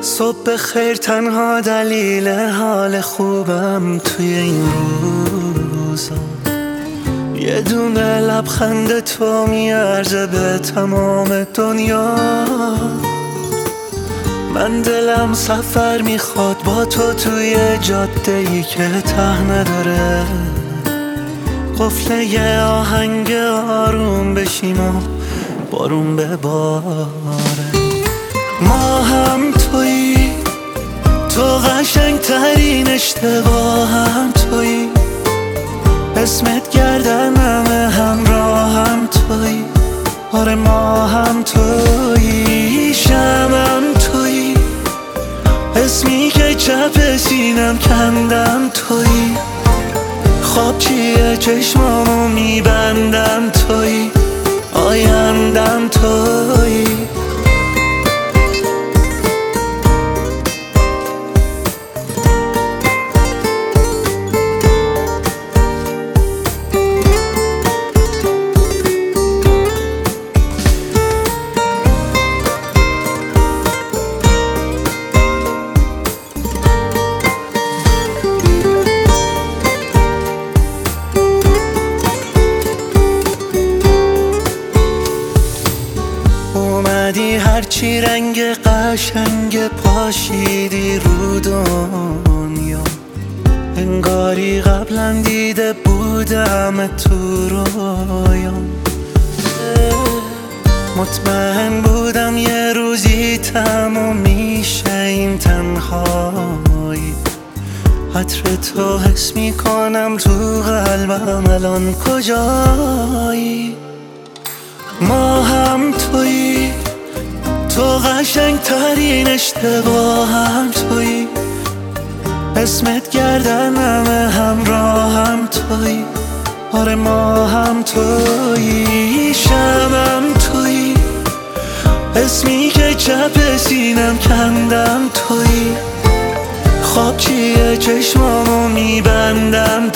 صبح خیر تنها دلیل حال خوبم توی این روزا. یه دونه لبخند تو میارزه به تمام دنیا. من دلم سفر می‌خواد با تو توی جاده ای که ته نداره. قفله آهنگ آروم بشیم و بارون بباره ما هم توی تو قشنگ ترین اشتباهم توی اسمت گردنم همراهم توی آره ما هم توی شمم توی اسمی که چپ سینم کندم توی چیه؟ چشمامو میبندم توی آیندم توی هرچی رنگ قشنگ پاشیدی رو دنیا. انگاری قبلا دیده بودم تو رویام مطمئن بودم یه روزی تموم میشه این تنهایی. عطر تو حس می‌کنم تو قلبم الان کجایی؟ ما هم توی تو قشنگ ترین اشتباهم توی اسمت گردنم همراهم توی آره ما هم توی شمم توی اسمی که چپ سینم کندم توی خواب چیه؟ چشمامو میبندم